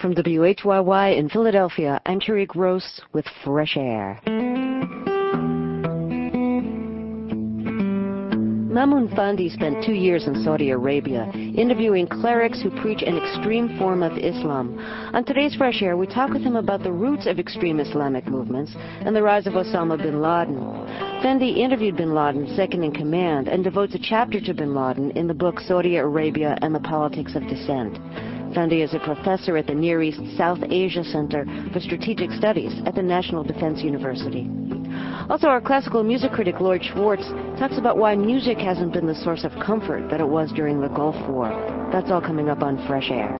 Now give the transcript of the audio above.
From WHYY in Philadelphia, I'm Terry Gross with Fresh Air. Mamoun Fandy spent two years in Saudi Arabia, interviewing clerics who preach an extreme form of Islam. On today's Fresh Air, we talk with him about the roots of extreme Islamic movements and the rise of Osama bin Laden. Fandy interviewed bin Laden, second in command, and devotes a chapter to bin Laden in the book Saudi Arabia and the Politics of Dissent. Fandy is a professor at the Near East South Asia Center for Strategic Studies at the National Defense University. Also, our classical music critic Lloyd Schwartz talks about why music hasn't been the source of comfort that it was during the Gulf War. That's all coming up on Fresh Air.